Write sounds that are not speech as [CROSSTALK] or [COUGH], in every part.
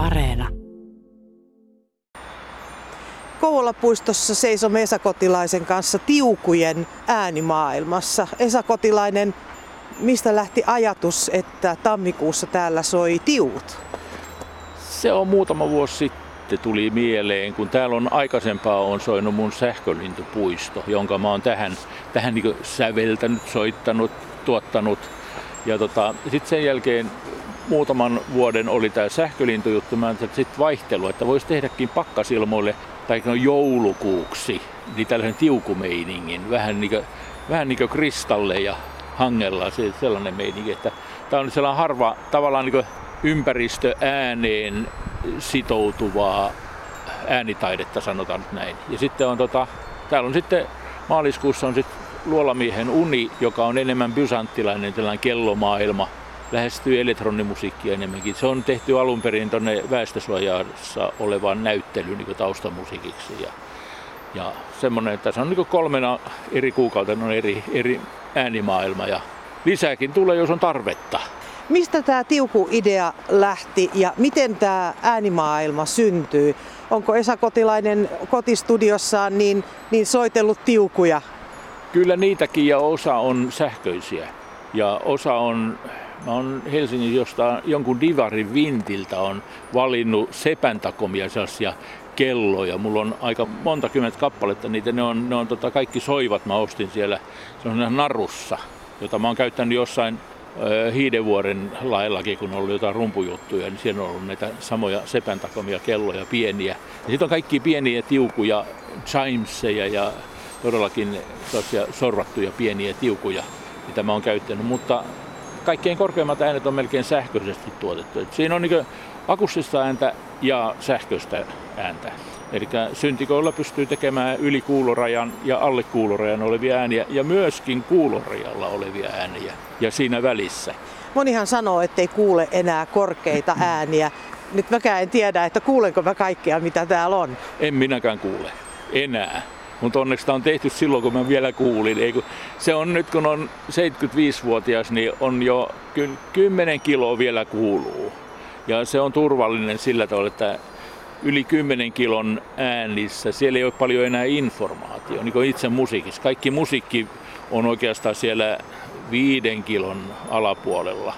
Areena. Kouvolapuistossa seisomme Esa Kotilaisen kanssa tiukujen äänimaailmassa. Esa Kotilainen, mistä lähti ajatus, että tammikuussa täällä soi tiut? Se on muutama vuosi sitten tuli mieleen, kun täällä on aikaisempaa on soinut mun sähkölintupuisto, jonka mä oon tähän, tähän niin säveltänyt, soittanut, tuottanut. Ja tota, sitten sen jälkeen muutaman vuoden oli tämä sähkölintujuttu, mä sitten vaihtelu, että voisi tehdäkin pakkasilmoille tai no joulukuuksi, niin tällaisen tiukumeiningin, vähän niin kuin, vähän niin kuin kristalle ja hangella, se, sellainen meininki, että tämä on sellainen harva tavallaan niin ympäristöääneen sitoutuvaa äänitaidetta, sanotaan nyt näin. Ja sitten on tota, täällä on sitten maaliskuussa on sitten Luolamiehen uni, joka on enemmän bysanttilainen, tällainen kellomaailma, lähestyy elektronimusiikkia enemmänkin. Se on tehty alun perin tuonne väestösuojassa olevaan näyttelyyn niin taustamusiikiksi. Ja, ja semmoinen, että se on niin kolmena eri kuukautena on eri, eri äänimaailma ja lisääkin tulee, jos on tarvetta. Mistä tämä tiuku-idea lähti ja miten tämä äänimaailma syntyy? Onko Esa Kotilainen kotistudiossaan niin, niin soitellut tiukuja? Kyllä niitäkin ja osa on sähköisiä ja osa on Mä oon Helsingin jostain jonkun divarin vintiltä on valinnut sepäntakomia sellaisia kelloja. Mulla on aika monta kymmentä kappaletta niitä. Ne on, ne on tota, kaikki soivat. Mä ostin siellä on narussa, jota mä oon käyttänyt jossain Hiidevuoren laillakin, kun on ollut jotain rumpujuttuja, niin siellä on ollut näitä samoja sepäntakomia kelloja, pieniä. Ja sitten on kaikki pieniä tiukuja, chimeseja ja todellakin sorvattuja pieniä tiukuja, mitä mä oon käyttänyt. Mutta kaikkein korkeimmat äänet on melkein sähköisesti tuotettu. Et siinä on niin akustista ääntä ja sähköistä ääntä. Eli syntikoilla pystyy tekemään yli kuulorajan ja alle kuulorajan olevia ääniä ja myöskin kuulorajalla olevia ääniä ja siinä välissä. Monihan sanoo, ettei kuule enää korkeita ääniä. Nyt mäkään en tiedä, että kuulenko mä kaikkea mitä täällä on. En minäkään kuule enää. Mutta onneksi tämä on tehty silloin, kun mä vielä kuulin. Ei, kun se on nyt, kun on 75-vuotias, niin on jo 10 kiloa vielä kuuluu. Ja se on turvallinen sillä tavalla, että yli 10 kilon äänissä, siellä ei ole paljon enää informaatiota, niin kuin itse musiikissa. Kaikki musiikki on oikeastaan siellä viiden kilon alapuolella.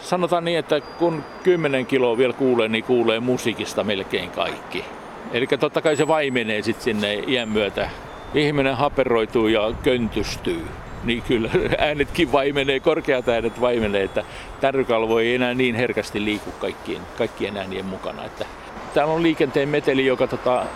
Sanotaan niin, että kun 10 kiloa vielä kuulee, niin kuulee musiikista melkein kaikki. Eli totta kai se vaimenee sitten sinne iän myötä. Ihminen haperoituu ja köntystyy. Niin kyllä [LAUGHS] äänetkin vaimenee, korkeat äänet vaimenee, että tärrykalvo ei enää niin herkästi liiku kaikkien, kaikkien äänien mukana. Että täällä on liikenteen meteli, joka tota,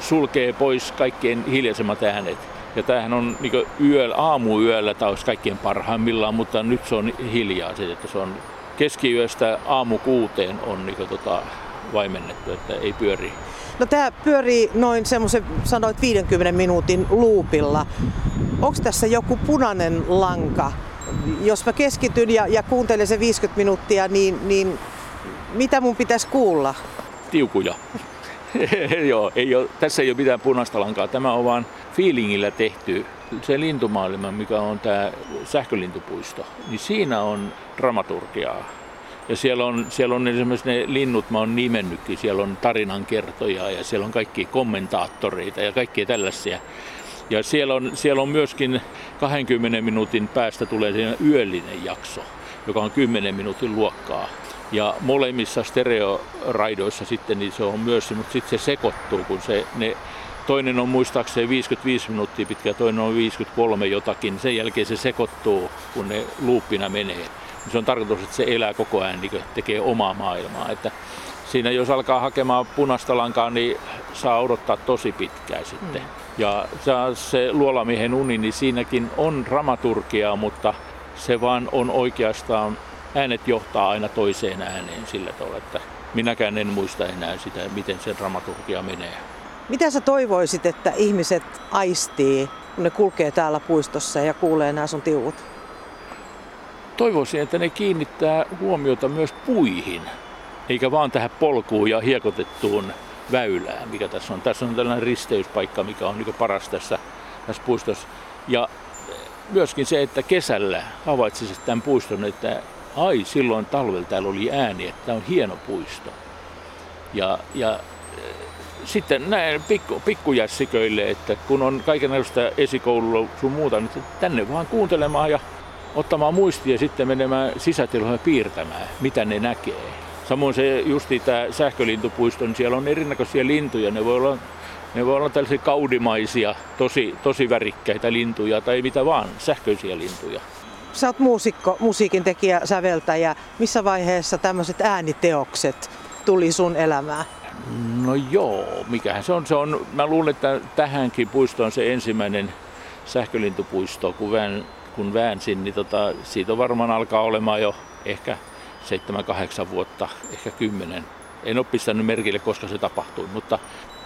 sulkee pois kaikkien hiljaisemmat äänet. Ja tämähän on niin yöllä, aamuyöllä taas kaikkien parhaimmillaan, mutta nyt se on hiljaa. Se, että se on keskiyöstä aamu kuuteen on niin kuin, tota, vaimennettu, että ei pyöri No tämä pyörii noin semmoisen, sanoit 50 minuutin luupilla. Onko tässä joku punainen lanka? Jos mä keskityn ja, ja kuuntelen se 50 minuuttia, niin, niin mitä mun pitäisi kuulla? Tiukuja. [LAUGHS] Joo, ei ole, tässä ei ole mitään punaista lankaa. Tämä on vaan feelingillä tehty. Se lintumaailma, mikä on tämä sähkölintupuisto, niin siinä on dramaturgiaa ja siellä on, siellä on esimerkiksi ne linnut, mä oon nimennytkin, siellä on tarinankertoja ja siellä on kaikki kommentaattoreita ja kaikkia tällaisia. Ja siellä on, siellä on myöskin 20 minuutin päästä tulee siinä yöllinen jakso, joka on 10 minuutin luokkaa. Ja molemmissa stereoraidoissa sitten niin se on myös, mutta sitten se sekoittuu, kun se, ne, toinen on muistaakseni 55 minuuttia pitkä, toinen on 53 jotakin. Sen jälkeen se sekoittuu, kun ne luuppina menee se on tarkoitus, että se elää koko ajan, niin tekee omaa maailmaa. Että siinä jos alkaa hakemaan punaista lankaa, niin saa odottaa tosi pitkään sitten. Mm. Ja se luolamiehen uni, niin siinäkin on dramaturgiaa, mutta se vaan on oikeastaan, äänet johtaa aina toiseen ääneen sillä tavalla, että minäkään en muista enää sitä, miten se dramaturgia menee. Mitä sä toivoisit, että ihmiset aistii, kun ne kulkee täällä puistossa ja kuulee nämä sun tiuvut? Toivoisin, että ne kiinnittää huomiota myös puihin, eikä vaan tähän polkuun ja hiekotettuun väylään, mikä tässä on. Tässä on tällainen risteyspaikka, mikä on niin paras tässä, tässä puistossa. Ja myöskin se, että kesällä havaitsisi tämän puiston, että ai silloin talvella täällä oli ääni, että tämä on hieno puisto. Ja, ja sitten näin pikku, pikkujässiköille, että kun on kaikenlaista esikoulua sun muuta, niin tänne vaan kuuntelemaan ja ottamaan muistia ja sitten menemään sisätiloihin piirtämään, mitä ne näkee. Samoin se justi tämä sähkölintupuisto, niin siellä on erinäköisiä lintuja. Ne voi olla, ne voi olla tällaisia kaudimaisia, tosi, tosi värikkäitä lintuja tai mitä vaan, sähköisiä lintuja. Sä oot muusikko, musiikin tekijä, säveltäjä. Missä vaiheessa tämmöiset ääniteokset tuli sun elämään? No joo, mikähän se on. Se on mä luulen, että tähänkin puistoon se ensimmäinen sähkölintupuisto, kun, vään, kun väänsin, niin tota, siitä varmaan alkaa olemaan jo ehkä 7-8 vuotta, ehkä 10. En ole pistänyt merkille, koska se tapahtui, mutta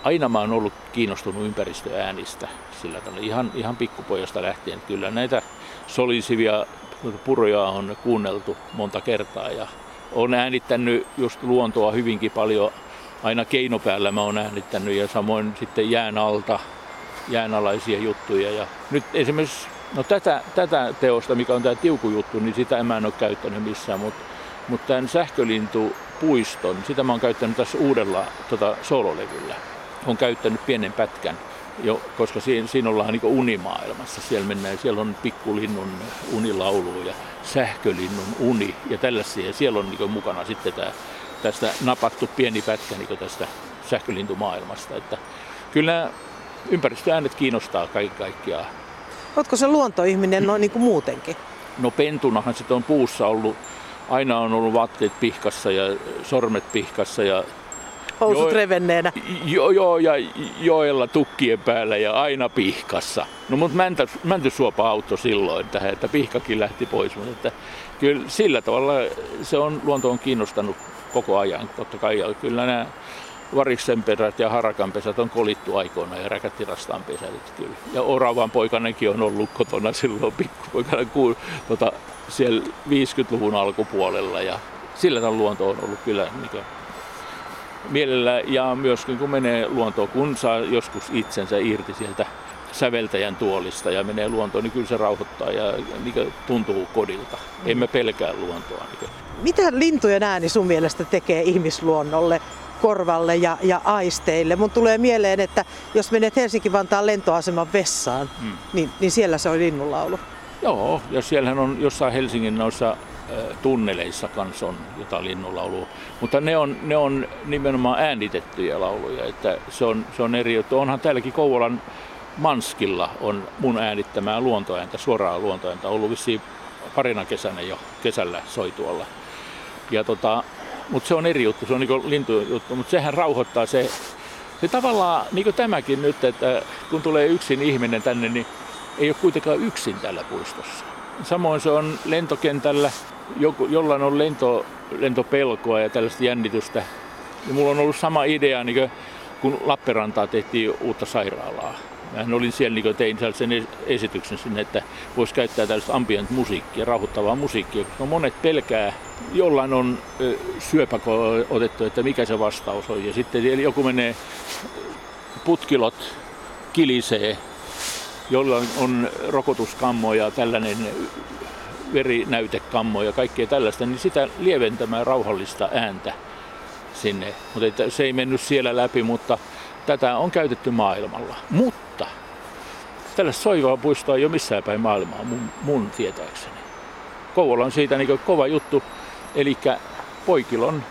aina mä oon ollut kiinnostunut ympäristöäänistä sillä tavalla, ihan, ihan pikkupojasta lähtien. Kyllä näitä solisivia puroja on kuunneltu monta kertaa ja on äänittänyt just luontoa hyvinkin paljon aina keinopäällä mä oon äänittänyt ja samoin sitten jään alta jäänalaisia juttuja. Ja nyt esimerkiksi no tätä, tätä teosta, mikä on tämä tiukujuttu, niin sitä en mä en ole käyttänyt missään, mutta, mutta tämän sähkölintupuiston, sitä mä oon käyttänyt tässä uudella tota, sololevyllä. Olen käyttänyt pienen pätkän, jo, koska siinä, siinä ollaan niin unimaailmassa. Siellä mennään, siellä on pikkulinnun unilaulu ja sähkölinnun uni ja tällaisia. Siellä on niin mukana sitten tämä tästä napattu pieni pätkä niin tästä sähkölintumaailmasta. Että kyllä ympäristöäänet kiinnostaa kaiken kaikkiaan. Oletko se luontoihminen no, niin kuin muutenkin? No pentunahan sitten on puussa ollut, aina on ollut vaatteet pihkassa ja sormet pihkassa ja Housut jo, revenneenä. Joo, jo, ja joella tukkien päällä ja aina pihkassa. No mutta mäntä, mäntysuopa auto silloin tähän, että pihkakin lähti pois. Mutta että kyllä sillä tavalla se on, luonto on kiinnostanut koko ajan. Totta kai ja kyllä nämä variksenperät ja harakanpesät on kolittu aikoina ja räkätirastaan pesät kyllä. Ja oravan poikanenkin on ollut kotona silloin pikkupoikana kun, tota, siellä 50-luvun alkupuolella ja sillä tavalla luonto on ollut kyllä niin mielellä ja myöskin kun menee luontoon, kun saa joskus itsensä irti sieltä säveltäjän tuolista ja menee luontoon, niin kyllä se rauhoittaa ja niin tuntuu kodilta. Emme pelkää luontoa. Niin Mitä lintujen ääni sun mielestä tekee ihmisluonnolle, korvalle ja, ja aisteille? Mun tulee mieleen, että jos menet Helsinki-Vantaan lentoaseman vessaan, hmm. niin, niin siellä se on linnunlaulu. Joo, ja siellähän on jossain Helsingin noissa tunneleissa kanssa on jotain linnunlaulua. Mutta ne on, ne on nimenomaan äänitettyjä lauluja, että se on, se on eri juttu. Onhan täälläkin Kouvolan Manskilla on mun äänittämää luontoääntä, suoraa luontoääntä, ollut vissiin parina kesänä jo kesällä soi tuolla. Ja tota, mutta se on eri juttu, se on niin lintujuttu, mutta sehän rauhoittaa se, se tavallaan, niin kuin tämäkin nyt, että kun tulee yksin ihminen tänne, niin ei ole kuitenkaan yksin tällä puistossa. Samoin se on lentokentällä, joku, jollain on lento, lentopelkoa ja tällaista jännitystä. Ja mulla on ollut sama idea, niin kuin, kun Lappeenrantaa tehtiin uutta sairaalaa. Mä olin siellä, niin tein sellaisen esityksen sinne, että voisi käyttää tällaista ambient musiikkia, rauhoittavaa musiikkia, koska monet pelkää, jollain on syöpäko otettu, että mikä se vastaus on. Ja sitten joku menee, putkilot kilisee, jolla on rokotuskammo ja tällainen verinäytekammo ja kaikkea tällaista, niin sitä lieventämään rauhallista ääntä sinne. Mutta se ei mennyt siellä läpi, mutta tätä on käytetty maailmalla. Mutta tällaista soivaa puistoa ei ole missään päin maailmaa mun, mun tietääkseni. Kouvola on siitä niin kova juttu, eli Poikilon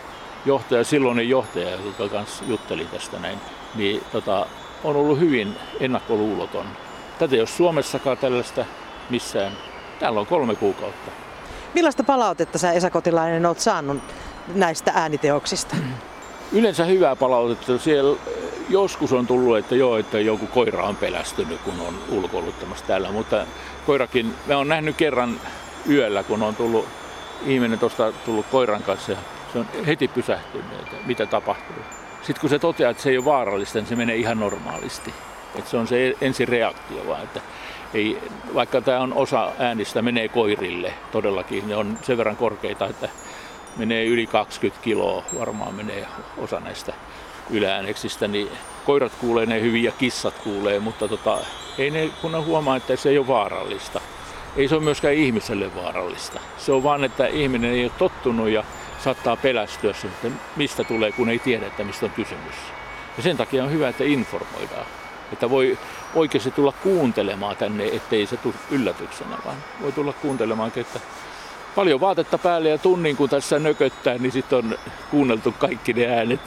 johtaja, silloinen johtaja, joka kanssa jutteli tästä näin, niin tota, on ollut hyvin ennakkoluuloton. Tätä ei ole Suomessakaan tällaista missään. Täällä on kolme kuukautta. Millaista palautetta sä Esa Kotilainen olet saanut näistä ääniteoksista? Yleensä hyvää palautetta. Siellä joskus on tullut, että joo, että joku koira on pelästynyt, kun on ulkoiluttamassa täällä, mutta koirakin, mä oon nähnyt kerran yöllä, kun on tullut ihminen tuosta tullut koiran kanssa ja se on heti pysähtynyt, että mitä tapahtuu. Sitten kun se toteaa, että se ei ole vaarallista, niin se menee ihan normaalisti. Että se on se ensi reaktio vaan, että ei, vaikka tämä on osa äänistä menee koirille todellakin, ne on sen verran korkeita, että menee yli 20 kiloa varmaan menee osa näistä yläääneksistä, niin koirat kuulee ne hyvin ja kissat kuulee, mutta tota, ei ne kun huomaa, että se ei ole vaarallista. Ei se ole myöskään ihmiselle vaarallista. Se on vaan, että ihminen ei ole tottunut ja saattaa pelästyä että mistä tulee, kun ei tiedä, että mistä on kysymys. Ja sen takia on hyvä, että informoidaan. Että voi oikeasti tulla kuuntelemaan tänne, ettei se tule yllätyksenä, vaan voi tulla kuuntelemaan, että paljon vaatetta päälle ja tunnin kun tässä nököttää, niin sitten on kuunneltu kaikki ne äänet